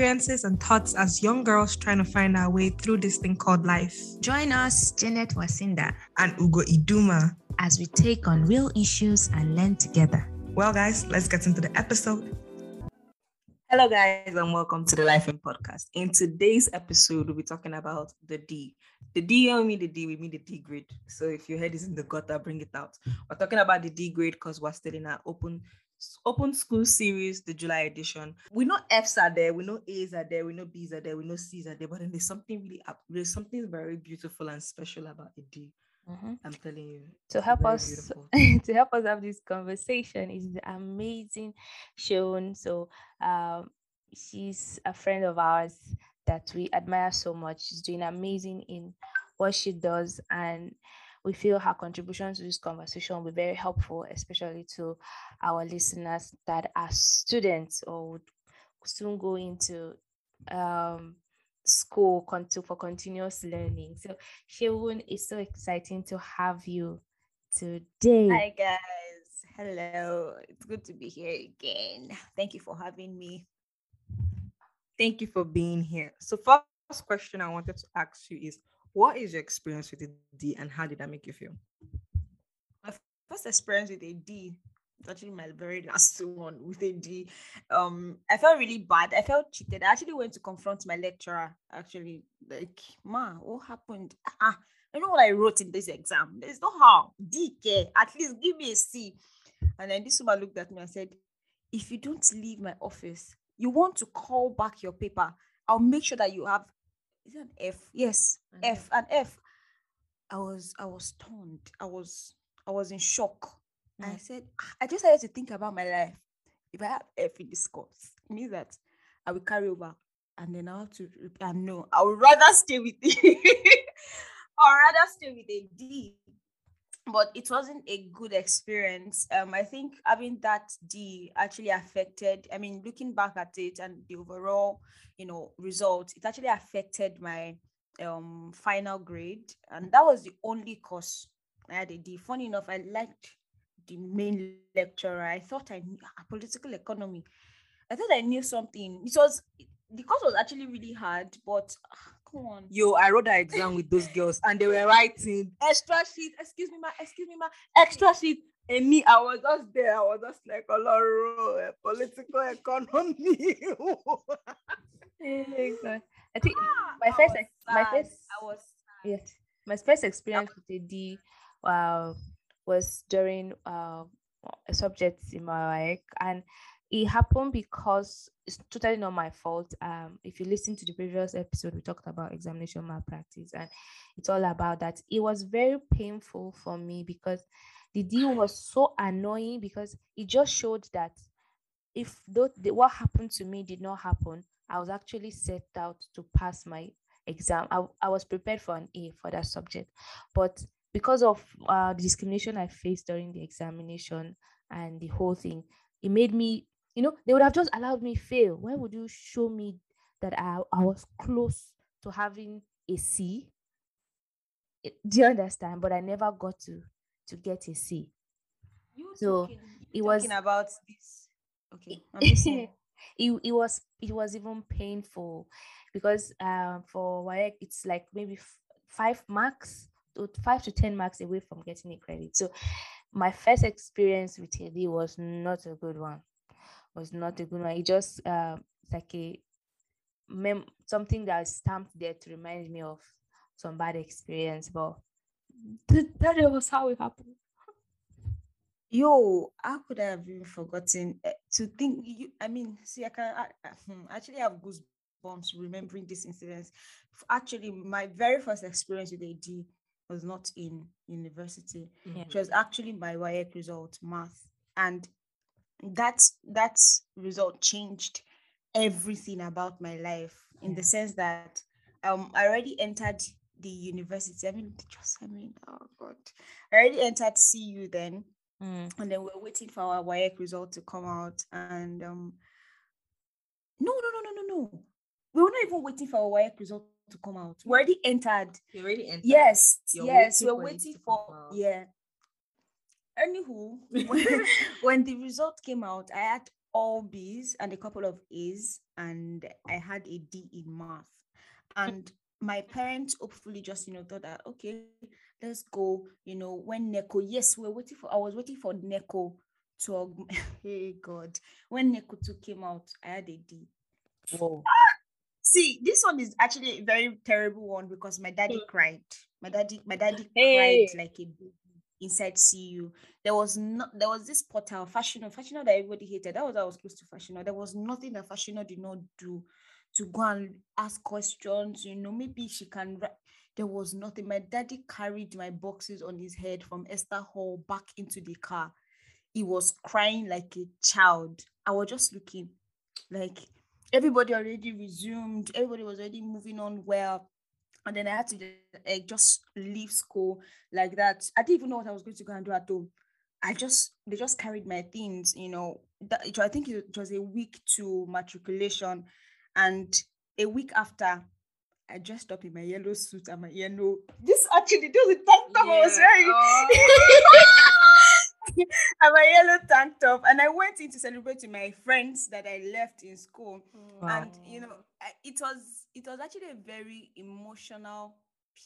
experiences and thoughts as young girls trying to find our way through this thing called life. Join us, Janet Wasinda, and Ugo Iduma as we take on real issues and learn together. Well, guys, let's get into the episode. Hello, guys, and welcome to the Life-ing Podcast. In today's episode, we'll be talking about the D. The D on me, the D, we mean the D grade. So if your head is in the gutter, bring it out. We're talking about the D grade because we're still in our open open school series, the July edition. We know F's are there, we know A's are there, we know B's are there, we know C's are there, but then there's something really there's something very beautiful and special about a D. Mm-hmm. I'm telling you. To help us to help us have this conversation is the amazing Seun. So um, she's a friend of ours that we admire so much. She's doing amazing in what she does and we feel her contribution to this conversation will be very helpful, especially to our listeners that are students or would soon go into um, school for continuous learning. So, Seun, it's so exciting to have you today. Hi, guys. Hello. It's good to be here again. Thank you for having me. Thank you for being here. So, first question I wanted to ask you is what is your experience with a D and how did that make you feel? My first experience with a D actually my very last one with a D. Um, I felt really bad. I felt cheated. I actually went to confront my lecturer. Actually, like, ma, what happened? Ah, I know what I wrote in this exam. There's no how. D K. At least give me a C. And then this woman looked at me and said, if you don't leave my office, you want to call back your paper. I'll make sure that you have is it an F? Yes. F, an F. I was I was stunned. I was I was in shock. Mm. I said, ah, I just had to think about my life. If I have F in this course, it means that I will carry over. And then I have to and no, I would rather stay with D. or rather stay with a D. But it wasn't a good experience. Um, I think having that D actually affected. I mean, looking back at it and the overall, you know, result, it actually affected my um final grade, and that was the only course I had a D. Funny enough, I liked the main lecturer. I thought I knew uh, political economy. I thought I knew something. It was the course was actually really hard, but uh, come on. Yo, I wrote that exam with those girls and they were writing extra sheet. Excuse me, ma. Excuse me, ma. Extra sheet. And me, I was just there. I was just like a lot of political economy. I think ah, my first, my first, I was yes, my first experience with a D, uh, was during uh, a subject in my work, and it happened because it's totally not my fault. Um, if you listen to the previous episode, we talked about examination malpractice, and it's all about that. It was very painful for me because the deal was so annoying because it just showed that if what happened to me did not happen, I was actually set out to pass my exam. I, I was prepared for an A for that subject, but because of uh, the discrimination I faced during the examination and the whole thing, it made me, you know, they would have just allowed me fail. Why would you show me that I, I was close to having a C? do you understand? But I never got to to get a C. You so talking, it was about this. Okay, it, it was it was even painful because uh, for WAEC it's like maybe f- five marks to five to 10 marks away from getting a credit. So my first experience with AD was not a good one. Was not a good one. It just uh, like a mem- something that is stamped there to remind me of some bad experience. But that was how it happened. Yo, how could I have even forgotten uh, to think? You, I mean, see, I can I, I, hmm, actually have goosebumps remembering this incident. Actually, my very first experience with AD was not in university. Yeah. It was actually my WAEC result, math. And that that result changed everything about my life in yeah. the sense that um I already entered the university. I mean, just I mean, oh god, I already entered CU then, mm. and then we're waiting for our WAEC result to come out. And um, no, no, no, no, no, no, we were not even waiting for our WAEC result to come out. We already entered. You already entered. Yes, You're yes. We're waiting for yeah. Anywho, when, when the result came out, I had all B's and a couple of A's, and I had a D in math. And my parents hopefully just you know thought that okay, let's go. You know when NECO, yes, we we're waiting for. I was waiting for NECO to. hey God, when NECO two came out, I had a D. Whoa. See, this one is actually a very terrible one because my daddy hmm. cried. My daddy, my daddy hey. cried like a baby inside CU. There was not there was this portal, fashion fashion that everybody hated. That was I was close to fashion. There was nothing that fashion did not do to go and ask questions. You know, maybe she can there was nothing. My daddy carried my boxes on his head from Esther Hall back into the car. He was crying like a child. I was just looking like everybody already resumed, everybody was already moving on well and then I had to uh, just leave school like that. I didn't even know what I was going to go and do at home. I just they just carried my things, you know. That I think it was a week to matriculation, and a week after, I dressed up in my yellow suit and my yellow. This actually this was the tank top yeah. I was wearing. Oh. and my yellow tank top, and I went in to celebrate with my friends that I left in school, wow. and you know, it was it was actually a very emotional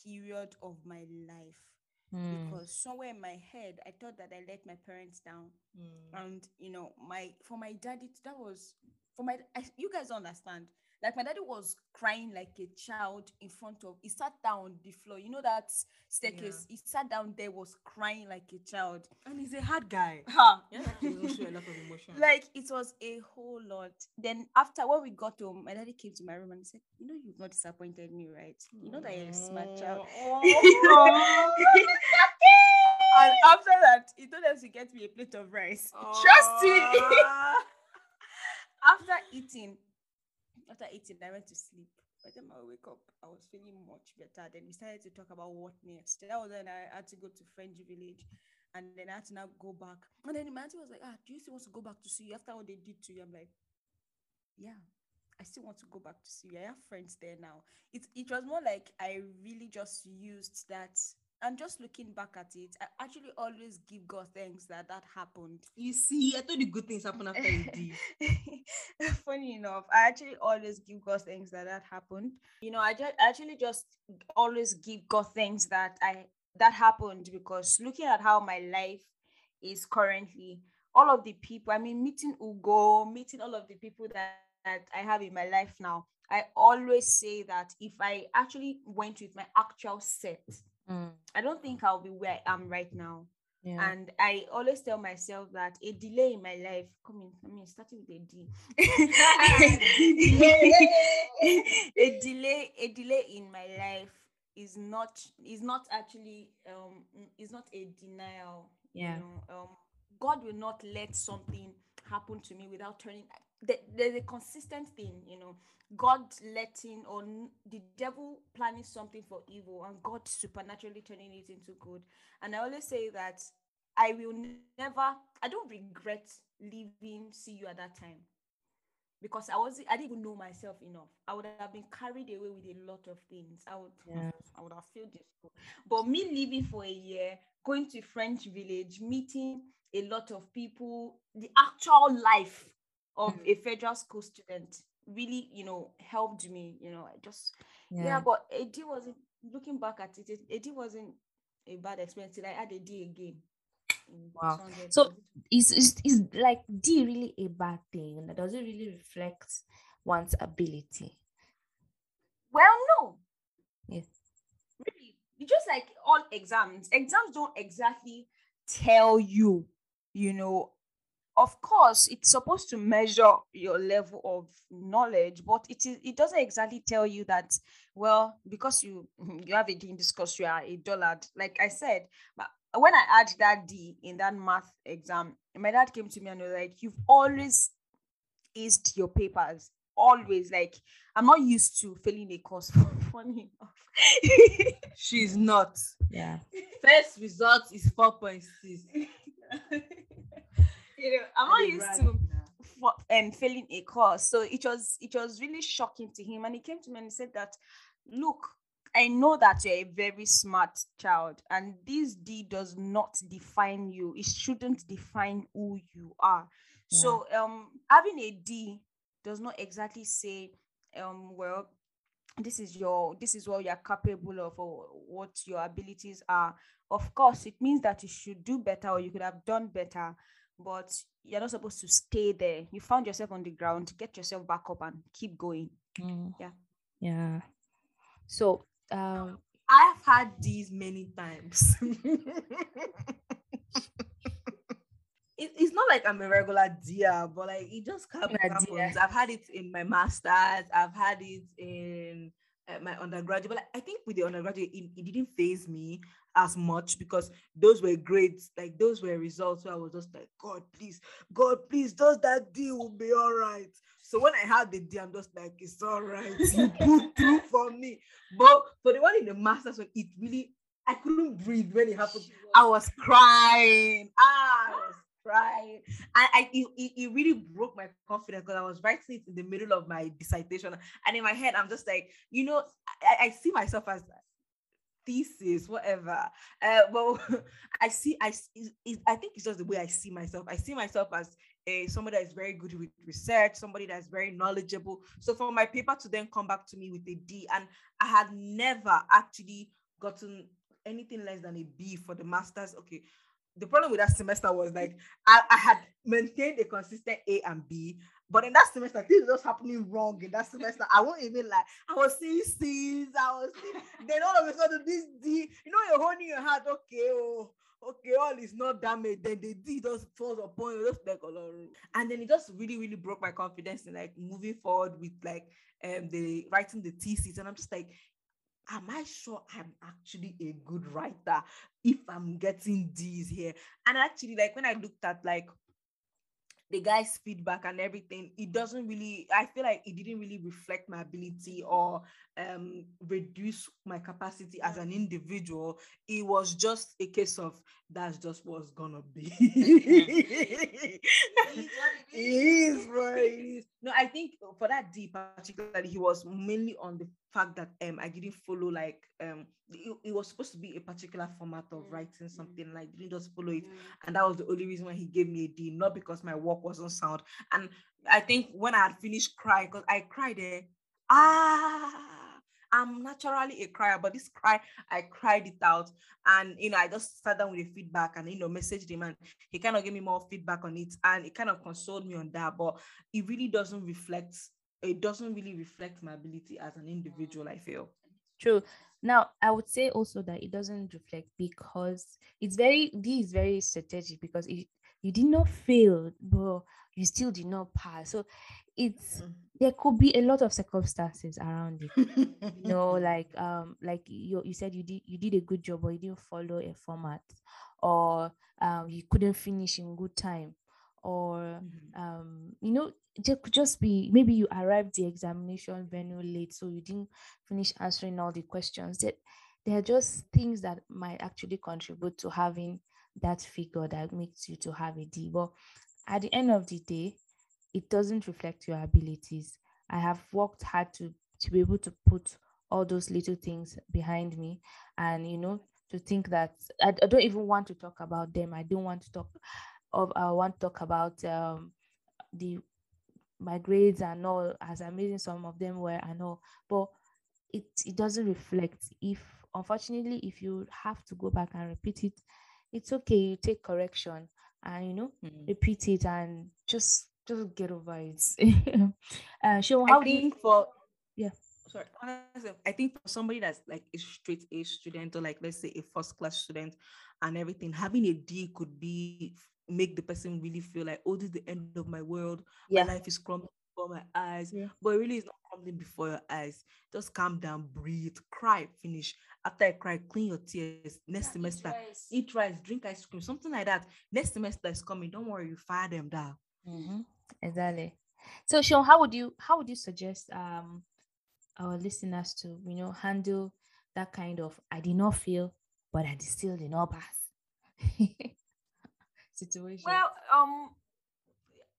period of my life mm. because somewhere in my head I thought that I let my parents down, mm. and you know, my for my daddy that was for my I, you guys understand like my daddy was crying like a child in front of. He sat down on the floor. You know that staircase. Yeah. He sat down there, was crying like a child. And he's a hard guy. Huh. Yeah, a lot of emotion. Like it was a whole lot. Then after when we got home, my daddy came to my room and he said, "You know, you've not disappointed me, right? You know that you're a smart child." Oh. and after that, he told us to get me a plate of rice. Trust me. after eating, after eating, I went to sleep. By the time I wake up, I was feeling much better. Then we started to talk about what next. That was when I had to go to French village. And then I had to now go back. And then my man was like, ah, do you still want to go back to CU after what they did to you? I'm like, yeah, I still want to go back to CU. I have friends there now. It, it was more like I really just used that and just looking back at it, I actually always give God thanks that that happened. You see, I thought the good things happen after you did. Funny enough, I actually always give God thanks that that happened. You know, I just actually just always give God thanks that I that happened because looking at how my life is currently, all of the people, I mean, meeting Ugo, meeting all of the people that, that I have in my life now, I always say that if I actually went with my actual set, Mm. I don't think I'll be where I am right now. Yeah. And I always tell myself that a delay in my life, coming, I mean, starting with a D, a delay, a delay in my life is not is not actually um is not a denial. Yeah. You know, um, God will not let something happen to me without turning. There's a consistent thing, you know. God letting or the devil planning something for evil and God supernaturally turning it into good. And I always say that I will never, I don't regret leaving CU at that time because I was I didn't even know myself enough. I would have been carried away with a lot of things. I would yeah. I would have failed this. But me leaving for a year, going to French village, meeting a lot of people, the actual life of mm. a federal school student really, you know, helped me. You know, I just yeah, yeah but AD wasn't looking back at it, AD wasn't a bad experience. I had a D again. Wow. So is, is is like D really a bad thing? And that does it really reflect one's ability? Well, no. Yes. Really. Just like all exams, exams don't exactly tell you, you know, of course it's supposed to measure your level of knowledge but it is it doesn't exactly tell you that well because you you have a d in this course you are a dullard like i said but when i had that d in that math exam my dad came to me and was like you've always aced your papers always. Like i'm not used to failing a course funny enough she's not. Yeah. First result is 4.6 you know, I'm not used to for, um, failing a course. So it was it was really shocking to him. And he came to me and he said that, look, I know that you're a very smart child, and this D does not define you. It shouldn't define who you are. Yeah. So um having a D does not exactly say um well this is your this is what you're capable of or what your abilities are of course it means that you should do better or you could have done better but you're not supposed to stay there. You found yourself on the ground. Get yourself back up and keep going. Mm. yeah. Yeah. So um i've had these many times. It, it's not like I'm a regular dear, but like it just happens. I've had it in my masters. I've had it in my undergraduate. But I think with the undergraduate, it, it didn't phase me as much because those were grades, like those were results where I was just like, God, please, God, please, does that deal will be all right. So when I had the D, I'm just like, it's all right. You put through for me. But for the one in the masters, it really, I couldn't breathe when it happened. I was crying. Ah, I crying. And I it, it really broke my confidence because I was writing it in the middle of my dissertation. And in my head, I'm just like, you know, I, I see myself as thesis, whatever. Uh, well, I see, I, I think it's just the way I see myself. I see myself as a somebody that is very good with research, somebody that's very knowledgeable. So for my paper to then come back to me with a D, and I had never actually gotten anything less than a B for the masters. Okay, the problem with that semester was like I, I had maintained a consistent A and B, but in that semester, things was happening wrong in that semester. I won't even like I was seeing C's, I was seeing then all of a sudden this D, you know, you're holding your heart, okay, oh, okay, all is not damaged. Then the D just falls upon you, just like and then it just really, really broke my confidence in like moving forward with like um the writing the thesis. And I'm just like, am I sure I'm actually a good writer if I'm getting these here? And actually, like when I looked at like the guy's feedback and everything, it doesn't really, I feel like it didn't really reflect my ability or um reduce my capacity as an individual. It was just a case of that's just what's gonna be. it is what it is. No, I think for that D particularly, he was mainly on the fact that um I didn't follow like um it, it, was supposed to be a particular format of writing something like didn't just follow it. And that was the only reason why he gave me a D not because my work wasn't sound. And I think when I had finished crying because I cried there ah I'm naturally a crier, but this cry, I cried it out. And, you know, I just sat down with the feedback and, you know, messaged him and he kind of gave me more feedback on it. And it kind of consoled me on that. But it really doesn't reflect, it doesn't really reflect my ability as an individual, I feel. True. Now, I would say also that it doesn't reflect because it's very, this is very strategic because it, you did not fail, but you still did not pass. So it's mm there could be a lot of circumstances around it you know like um like you you said you did you did a good job but you didn't follow a format or um you couldn't finish in good time or mm-hmm. um you know there could just be maybe you arrived the examination venue late so you didn't finish answering all the questions that there are just things that might actually contribute to having that figure that makes you to have a D. But at the end of the day, it doesn't reflect your abilities. I have worked hard to to be able to put all those little things behind me and you know to think that I, I don't even want to talk about them. I don't want to talk of I want to talk about um the my grades and all as amazing some of them were and all but it it doesn't reflect if unfortunately if you have to go back and repeat it it's okay you take correction and you know mm. repeat it and just just get over it. uh, so how I think you, for yeah. Sorry, I think for somebody that's like a straight A student or like let's say a first class student and everything, having a D could be make the person really feel like, oh, this is the end of my world. Yeah. My life is crumbling before my eyes. Yeah. But really it's not crumbling before your eyes. Just calm down, breathe, cry, finish. After I cry, clean your tears. Next yeah, semester, eat rice. eat rice, drink ice cream, something like that. Next semester is coming. Don't worry, you fire them down. Mm-hmm. Exactly. So Seun, how would you how would you suggest um our listeners to you know handle that kind of I did not feel, but I still did not pass situation? Well, um,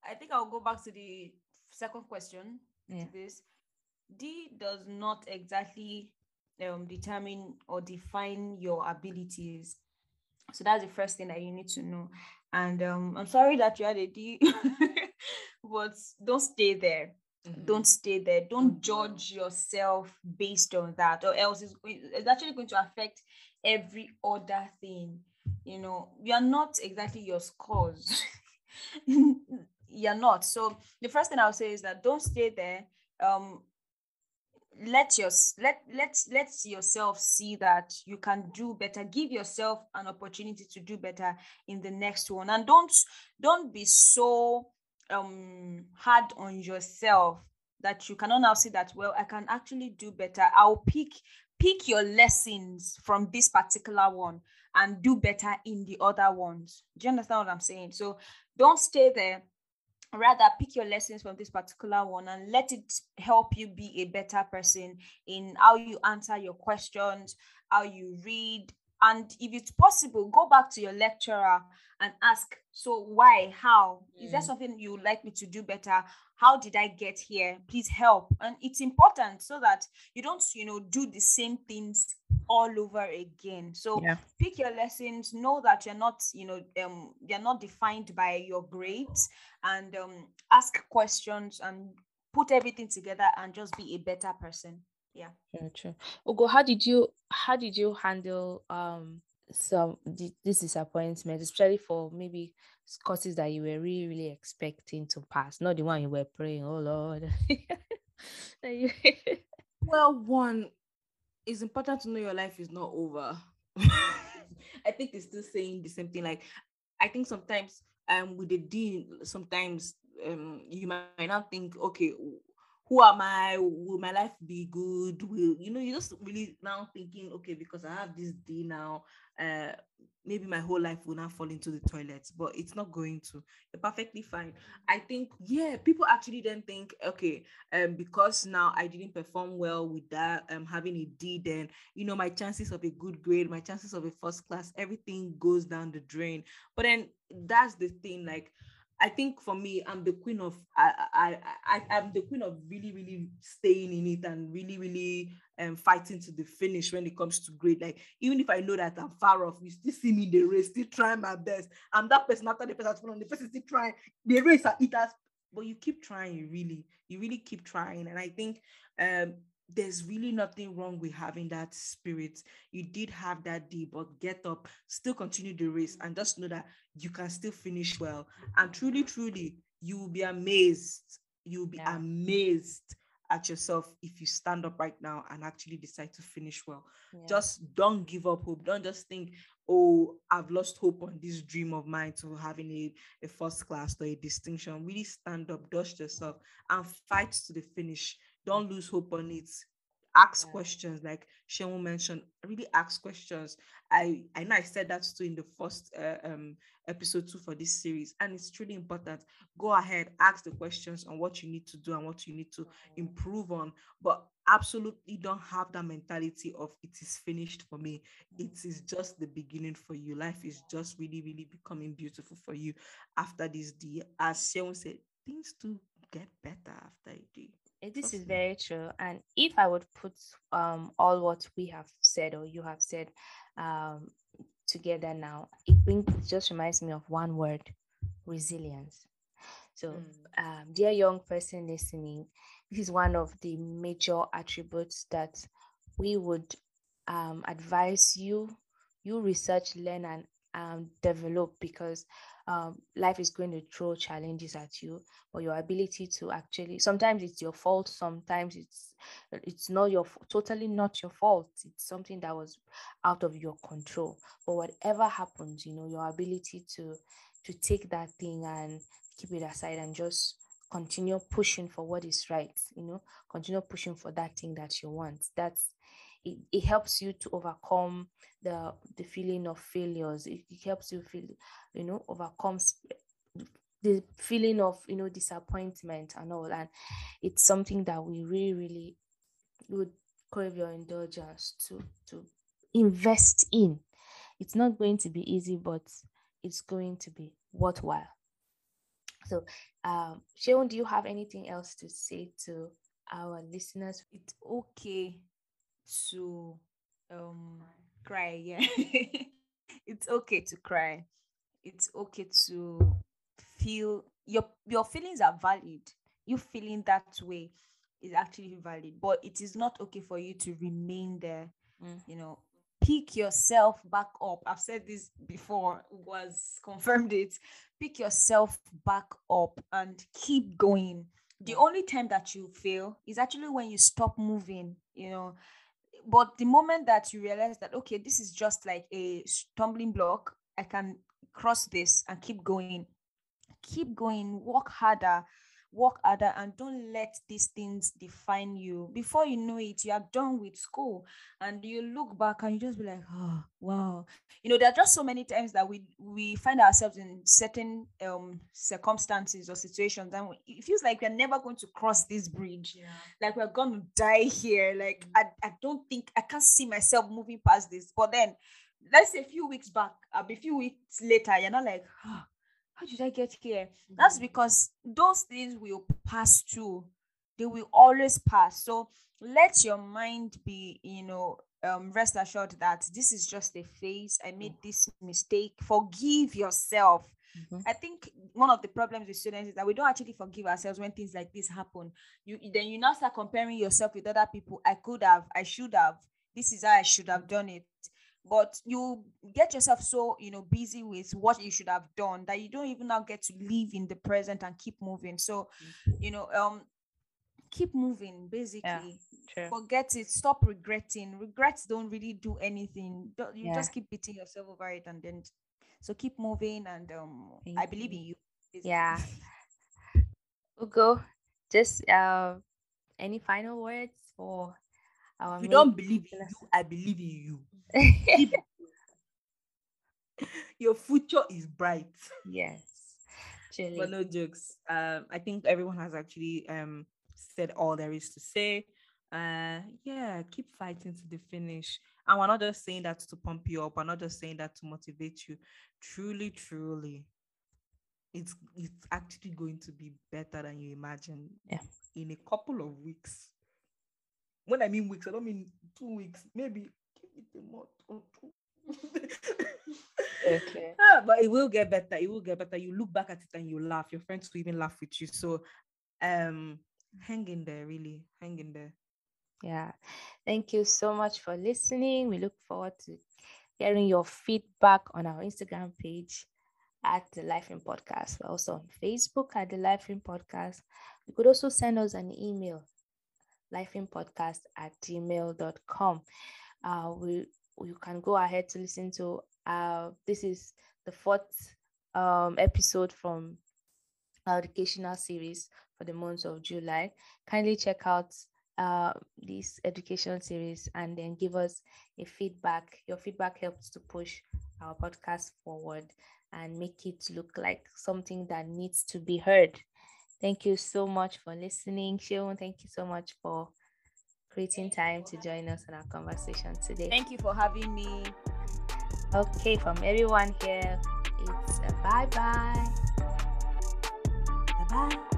I think I'll go back to the second question. Yeah. this D does not exactly um determine or define your abilities. So that's the first thing that you need to know. And um, I'm sorry that you had a D. but don't stay there. Mm-hmm. Don't stay there. Don't mm-hmm. judge yourself based on that, or else it's, it's actually going to affect every other thing. You know, you are not exactly your scores. you're not. So the first thing I'll say is that don't stay there. Um, let your let let let yourself see that you can do better give yourself an opportunity to do better in the next one and don't don't be so um hard on yourself that you cannot now see that well i can actually do better. I'll pick pick your lessons from this particular one and do better in the other ones. Do you understand what i'm saying? So don't stay there. Rather pick your lessons from this particular one and let it help you be a better person in how you answer your questions how you read and if it's possible go back to your lecturer and ask so why how mm. is there mm. something you would like me to do better how did i get here please help and it's important so that you don't you know do the same things all over again so yeah. pick your lessons know that you're not you know um you're not defined by your grades and um ask questions and put everything together and just be a better person yeah. Very true. Ugo, how did you how did you handle um some this disappointment especially for maybe courses that you were really really expecting to pass? Not the one you were praying oh lord. Well one it's important to know your life is not over. I think it's still saying the same thing like i think sometimes um with the dean sometimes um you might not think okay who am I? Will my life be good? Will you know? You're just really now thinking, okay, because I have this D now, uh, maybe my whole life will not fall into the toilets, but it's not going to. You're perfectly fine. I think, yeah, people actually then think, okay, um, because now I didn't perform well with that, um, having a D, then you know my chances of a good grade, my chances of a first class, everything goes down the drain. But then that's the thing, like I think for me, I'm the queen of I I I I'm the queen of really really staying in it and really really um fighting to the finish when it comes to grade. Like even if I know that I'm far off, you still see me in the race, still trying my best. I'm that person after the person on the person still trying. The race are eaters, but you keep trying. Really, you really keep trying, and I think um there's really nothing wrong with having that spirit. You did have that day, but get up, still continue the race, and just know that you can still finish well. And truly, truly, you will be amazed. You will be yeah. amazed at yourself if you stand up right now and actually decide to finish well. Yeah. Just don't give up hope. Don't just think, oh, I've lost hope on this dream of mine to having a, a first class or a distinction. Really stand up, dust yourself, and fight to the finish don't lose hope on it. Ask yeah. questions like Seun mentioned really ask questions. I I know I said that too in the first uh, um episode two for this series and it's truly important. Go ahead ask the questions on what you need to do and what you need to improve on but absolutely don't have that mentality of it is finished for me. It is just the beginning for you. Life is just really really becoming beautiful for you after this day. As Seun said things do get better after a day this is very true. And if I would put um all what we have said or you have said um together now, it brings it just reminds me of one word, resilience. So mm. um, dear young person listening, this is one of the major attributes that we would um, advise you you research, learn, and um, develop because um, life is going to throw challenges at you but your ability to actually sometimes it's your fault sometimes it's it's not your totally not your fault. It's something that was out of your control. But whatever happens you know your ability to to take that thing and keep it aside and just continue pushing for what is right you know continue pushing for that thing that you want. That's it, it helps you to overcome the the feeling of failures. It, it helps you feel you know overcome the feeling of you know disappointment and all. And it's something that we really really would crave your indulgence to to invest in. It's not going to be easy but it's going to be worthwhile. So um Seun, do you have anything else to say to our listeners? It's okay to um cry yeah it's okay to cry it's okay to feel your your feelings are valid. You feeling that way is actually valid, but it is not okay for you to remain there. Mm. You know, pick yourself back up. I've said this before, was confirmed it. Pick yourself back up and keep going. The only time that you fail is actually when you stop moving, you know. But the moment that you realize that, okay, this is just like a stumbling block, I can cross this and keep going, keep going, work harder, work harder and don't let these things define you. Before you know it, you are done with school and you look back and you just be like, oh, wow. You know, there are just so many times that we we find ourselves in certain um circumstances or situations and it feels like we're never going to cross this bridge. Yeah. Like we're going to die here. Like mm. I, I don't think I can't see myself moving past this. But then let's say a few weeks back, a few weeks later, you're not like, oh, how did I get here? Mm-hmm. That's because those things will pass too. They will always pass. So let your mind be, you know, um, rest assured that this is just a phase. I made this mistake. Forgive yourself. Mm-hmm. I think one of the problems with students is that we don't actually forgive ourselves when things like this happen. You then you now start comparing yourself with other people. I could have, I should have. This is how I should have done it but you get yourself so you know busy with what you should have done that you don't even now get to live in the present and keep moving. So mm-hmm. you know um keep moving basically. Yeah, forget it. Stop regretting. Regrets don't really do anything. You yeah. just keep beating yourself over it and then so keep moving and um Thank i believe in you. basically. yeah. Ugo just uh any final words for our if you don't believe in you i believe in you Your future is bright. Yes. Chilly. But no jokes. Um, I think everyone has actually um said all there is to say. Uh, yeah, keep fighting to the finish. And we're not just saying that to pump you up. We're not just saying that to motivate you. Truly, truly, it's it's actually going to be better than you imagine. Yeah. In a couple of weeks. When I mean weeks, I don't mean two weeks, maybe give it a month or two. okay. Ah, but it will get better. It will get better. You look back at it and you laugh. Your friends will even laugh with you. So um hang in there, really. Hang in there. Yeah. Thank you so much for listening. We look forward to hearing your feedback on our Instagram page at the Life-ing Podcast. We're also on Facebook at the Life-ing Podcast. You could also send us an email, lifeinpodcast at gmail.com uh, we you can go ahead to listen to uh, this is the fourth um, episode from our educational series for the month of July. Kindly check out uh, this education series and then give us a feedback. Your feedback helps to push our podcast forward and make it look like something that needs to be heard. Thank you so much for listening, Seun. Thank you so much for creating time to join us in our conversation today. Thank you for having me. Okay, from everyone here, it's a bye bye. Bye bye.